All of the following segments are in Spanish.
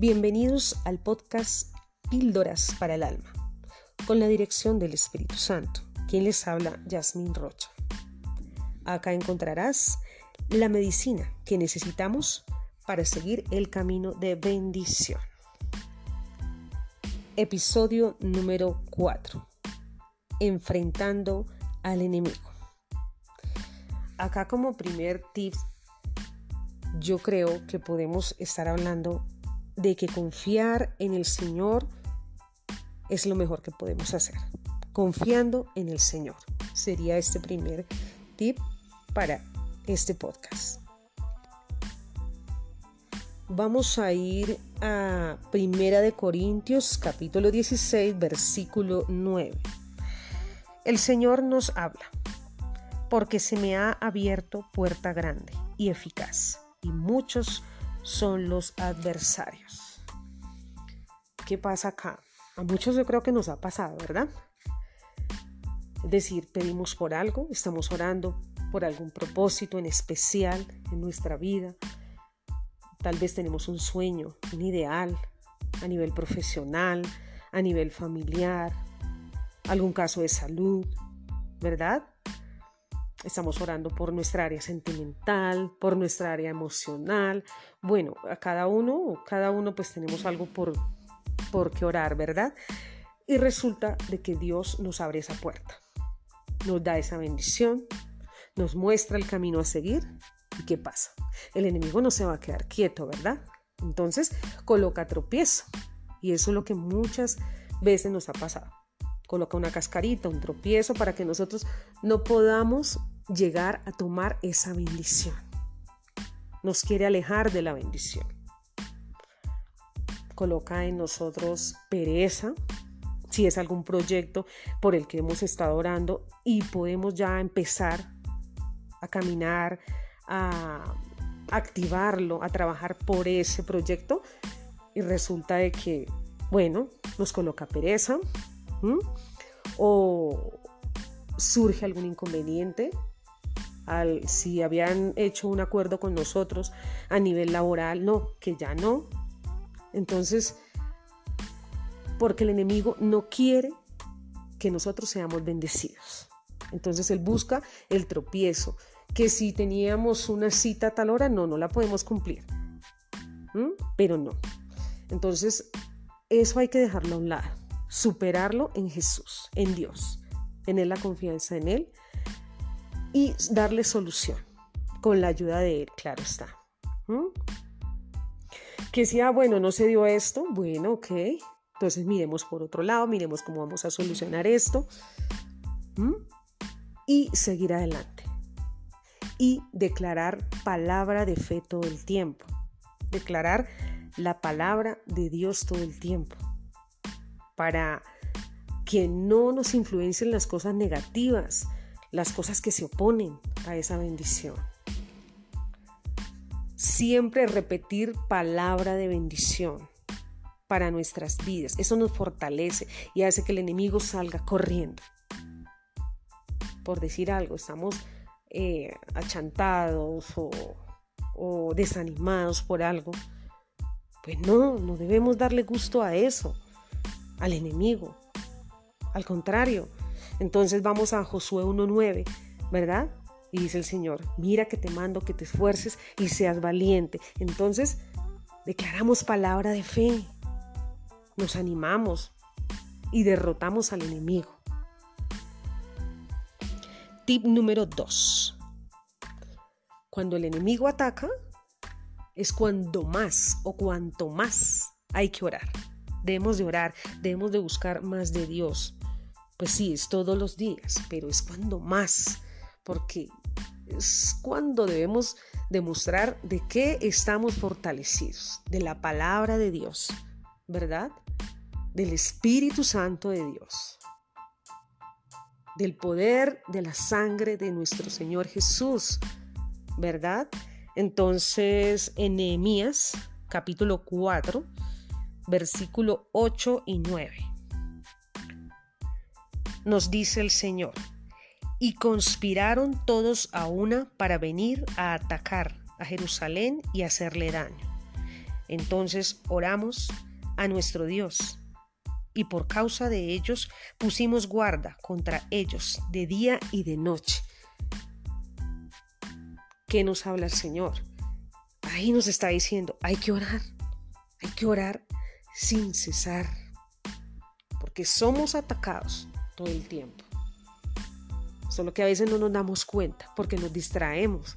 Bienvenidos al podcast Píldoras para el Alma, con la dirección del Espíritu Santo, quien les habla Yasmín Rocha. Acá encontrarás la medicina que necesitamos para seguir el camino de bendición. Episodio número 4. Enfrentando al enemigo. Acá como primer tip, yo creo que podemos estar hablando de que confiar en el Señor es lo mejor que podemos hacer. Confiando en el Señor. Sería este primer tip para este podcast. Vamos a ir a Primera de Corintios capítulo 16 versículo 9. El Señor nos habla, porque se me ha abierto puerta grande y eficaz, y muchos son los adversarios. ¿Qué pasa acá? A muchos yo creo que nos ha pasado, ¿verdad? Es decir, pedimos por algo, estamos orando por algún propósito en especial en nuestra vida. Tal vez tenemos un sueño, un ideal a nivel profesional, a nivel familiar, algún caso de salud, ¿verdad? Estamos orando por nuestra área sentimental, por nuestra área emocional. Bueno, a cada uno, cada uno pues tenemos algo por, por qué orar, ¿verdad? Y resulta de que Dios nos abre esa puerta, nos da esa bendición, nos muestra el camino a seguir. ¿Y qué pasa? El enemigo no se va a quedar quieto, ¿verdad? Entonces coloca tropiezo. Y eso es lo que muchas veces nos ha pasado coloca una cascarita, un tropiezo para que nosotros no podamos llegar a tomar esa bendición. Nos quiere alejar de la bendición. Coloca en nosotros pereza, si es algún proyecto por el que hemos estado orando y podemos ya empezar a caminar, a activarlo, a trabajar por ese proyecto y resulta de que, bueno, nos coloca pereza, o surge algún inconveniente, al, si habían hecho un acuerdo con nosotros a nivel laboral, no, que ya no. Entonces, porque el enemigo no quiere que nosotros seamos bendecidos. Entonces él busca el tropiezo, que si teníamos una cita a tal hora, no, no la podemos cumplir. Pero no. Entonces, eso hay que dejarlo a un lado superarlo en Jesús, en Dios, tener la confianza en Él y darle solución con la ayuda de Él, claro está. ¿Mm? Que sea, ah, bueno, no se dio esto, bueno, ok, entonces miremos por otro lado, miremos cómo vamos a solucionar esto ¿Mm? y seguir adelante. Y declarar palabra de fe todo el tiempo. Declarar la palabra de Dios todo el tiempo para que no nos influencien las cosas negativas, las cosas que se oponen a esa bendición. Siempre repetir palabra de bendición para nuestras vidas. Eso nos fortalece y hace que el enemigo salga corriendo. Por decir algo, estamos eh, achantados o, o desanimados por algo. Pues no, no debemos darle gusto a eso al enemigo. Al contrario. Entonces vamos a Josué 1.9, ¿verdad? Y dice el Señor, mira que te mando que te esfuerces y seas valiente. Entonces declaramos palabra de fe, nos animamos y derrotamos al enemigo. Tip número 2. Cuando el enemigo ataca, es cuando más o cuanto más hay que orar. Debemos de orar, debemos de buscar más de Dios. Pues sí, es todos los días, pero es cuando más, porque es cuando debemos demostrar de qué estamos fortalecidos, de la palabra de Dios, ¿verdad? Del Espíritu Santo de Dios, del poder de la sangre de nuestro Señor Jesús, ¿verdad? Entonces, en Nehemías capítulo 4, versículo 8 y 9. Nos dice el Señor, y conspiraron todos a una para venir a atacar a Jerusalén y hacerle daño. Entonces oramos a nuestro Dios y por causa de ellos pusimos guarda contra ellos de día y de noche. ¿Qué nos habla el Señor? Ahí nos está diciendo, hay que orar, hay que orar sin cesar, porque somos atacados todo el tiempo. Solo que a veces no nos damos cuenta porque nos distraemos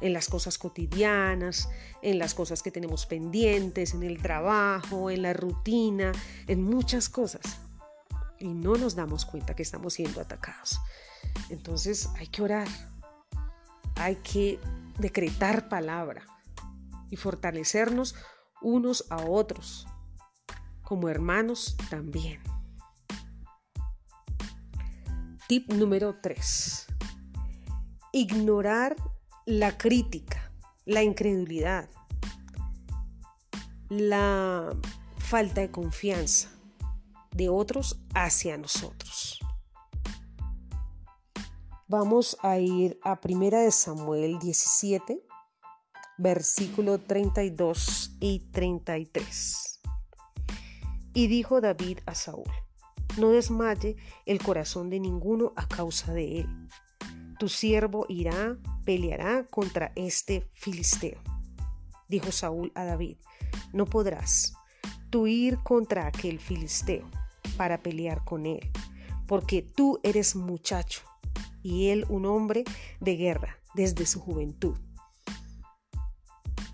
en las cosas cotidianas, en las cosas que tenemos pendientes, en el trabajo, en la rutina, en muchas cosas. Y no nos damos cuenta que estamos siendo atacados. Entonces hay que orar, hay que decretar palabra y fortalecernos unos a otros, como hermanos también. Tip número 3. Ignorar la crítica, la incredulidad, la falta de confianza de otros hacia nosotros. Vamos a ir a Primera de Samuel 17, versículo 32 y 33. Y dijo David a Saúl, no desmaye el corazón de ninguno a causa de él. Tu siervo irá peleará contra este filisteo. Dijo Saúl a David, no podrás tú ir contra aquel filisteo para pelear con él, porque tú eres muchacho y él un hombre de guerra desde su juventud.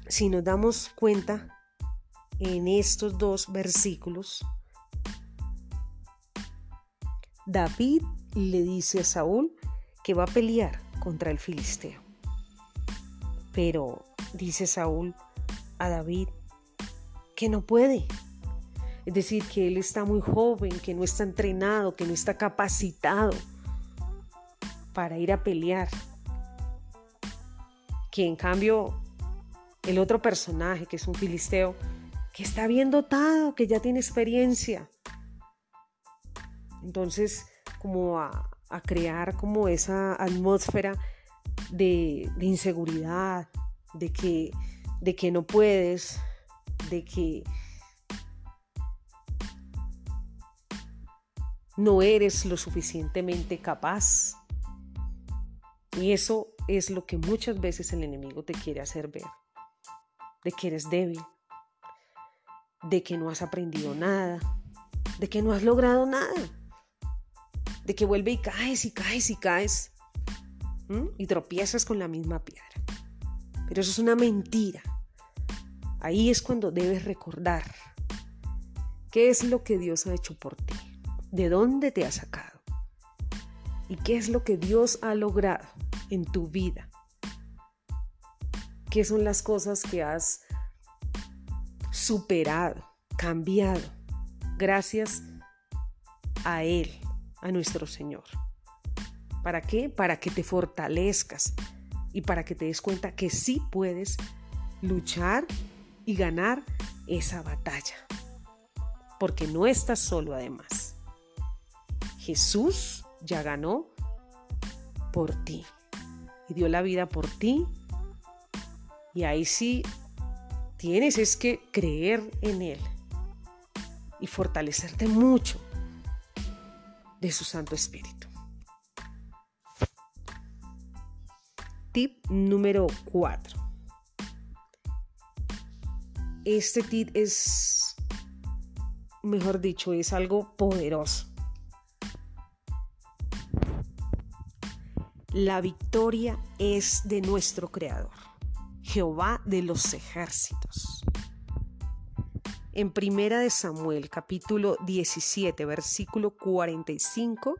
Si nos damos cuenta en estos dos versículos, David le dice a Saúl que va a pelear contra el filisteo. Pero dice Saúl a David que no puede. Es decir, que él está muy joven, que no está entrenado, que no está capacitado para ir a pelear. Que en cambio el otro personaje, que es un filisteo, que está bien dotado, que ya tiene experiencia. Entonces, como a, a crear como esa atmósfera de, inseguridad, de que, de que no puedes, de que no eres lo suficientemente capaz. Y eso es lo que muchas veces el enemigo te quiere hacer ver, de que eres débil, de que no has aprendido nada, de que no has logrado nada de que vuelve y caes y caes y caes y tropiezas con la misma piedra. Pero eso es una mentira. Ahí es cuando debes recordar qué es lo que Dios ha hecho por ti, de dónde te ha sacado y qué es lo que Dios ha logrado en tu vida. ¿Qué son las cosas que has superado, cambiado, gracias a Él? a nuestro Señor. ¿Para qué? Para que te fortalezcas y para que te des cuenta que sí puedes luchar y ganar esa batalla. Porque no estás solo además. Jesús ya ganó por ti y dio la vida por ti. Y ahí sí tienes es que creer en Él y fortalecerte mucho de su Santo Espíritu. Tip número 4. Este tip es, mejor dicho, es algo poderoso. La victoria es de nuestro Creador, Jehová de los ejércitos. En Primera de Samuel, capítulo 17, versículo 45,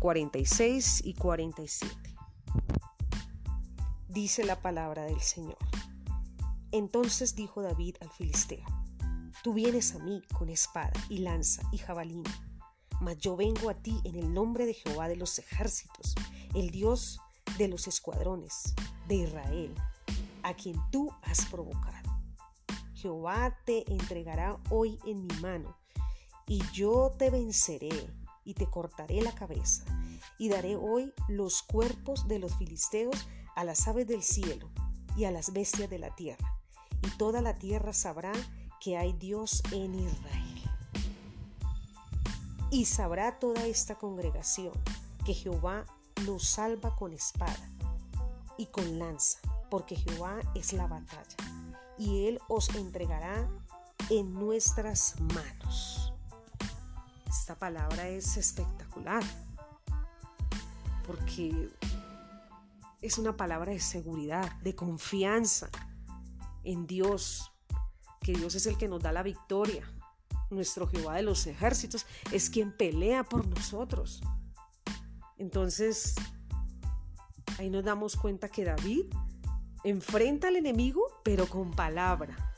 46 y 47. Dice la palabra del Señor. Entonces dijo David al filisteo, Tú vienes a mí con espada y lanza y jabalina, mas yo vengo a ti en el nombre de Jehová de los ejércitos, el Dios de los escuadrones de Israel, a quien tú has provocado. Jehová te entregará hoy en mi mano, y yo te venceré y te cortaré la cabeza, y daré hoy los cuerpos de los filisteos a las aves del cielo y a las bestias de la tierra, y toda la tierra sabrá que hay Dios en Israel. Y sabrá toda esta congregación que Jehová nos salva con espada y con lanza, porque Jehová es la batalla, y Él os entregará en nuestras manos. Esta palabra es espectacular, porque es una palabra de seguridad, de confianza en Dios, que Dios es el que nos da la victoria. Nuestro Jehová de los ejércitos es quien pelea por nosotros. Entonces, ahí nos damos cuenta que David enfrenta al enemigo, pero con palabra,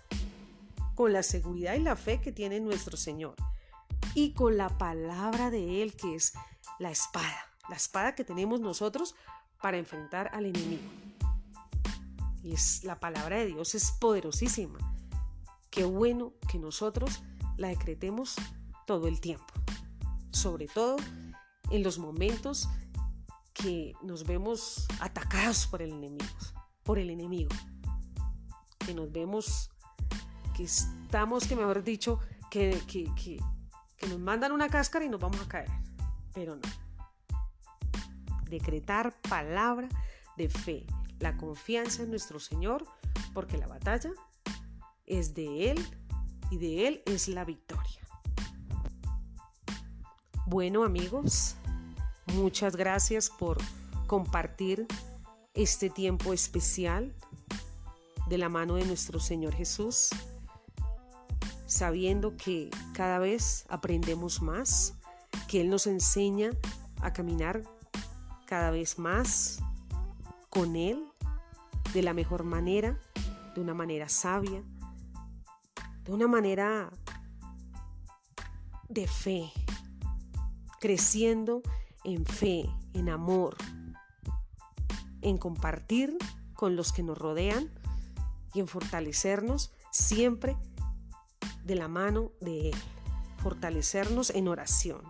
con la seguridad y la fe que tiene nuestro Señor, y con la palabra de Él, que es la espada, la espada que tenemos nosotros para enfrentar al enemigo. Y es, la palabra de Dios es poderosísima. Qué bueno que nosotros la decretemos todo el tiempo, sobre todo en los momentos que nos vemos atacados por el enemigo, por el enemigo, que nos vemos que estamos, que mejor dicho, que, que, que, nos mandan una cáscara y nos vamos a caer, pero no. Decretar palabra de fe, la confianza en nuestro Señor, porque la batalla es de Él y de Él es la victoria. Bueno amigos, muchas gracias por compartir este tiempo especial de la mano de nuestro Señor Jesús, sabiendo que cada vez aprendemos más, que Él nos enseña a caminar cada vez más con Él de la mejor manera, de una manera sabia, de una manera de fe, creciendo en fe, en amor, en compartir con los que nos rodean y en fortalecernos siempre de la mano de Él, fortalecernos en oración.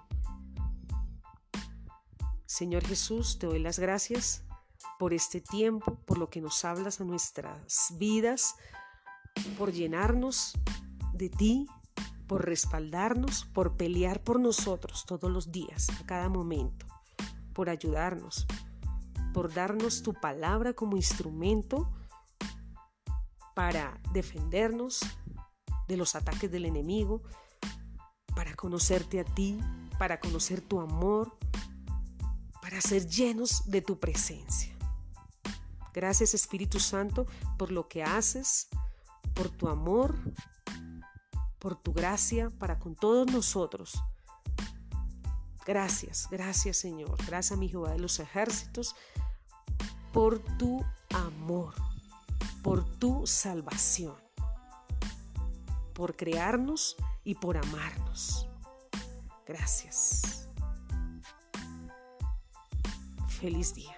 Señor Jesús, te doy las gracias por este tiempo, por lo que nos hablas a nuestras vidas, por llenarnos de ti, por respaldarnos, por pelear por nosotros todos los días, a cada momento, por ayudarnos, por darnos tu palabra como instrumento para defendernos de los ataques del enemigo, para conocerte a ti, para conocer tu amor, para ser llenos de tu presencia. Gracias Espíritu Santo por lo que haces, por tu amor, por tu gracia para con todos nosotros. Gracias, gracias Señor. Gracias a mi Jehová de los ejércitos por tu amor, por tu salvación, por crearnos y por amarnos. Gracias. Feliz día.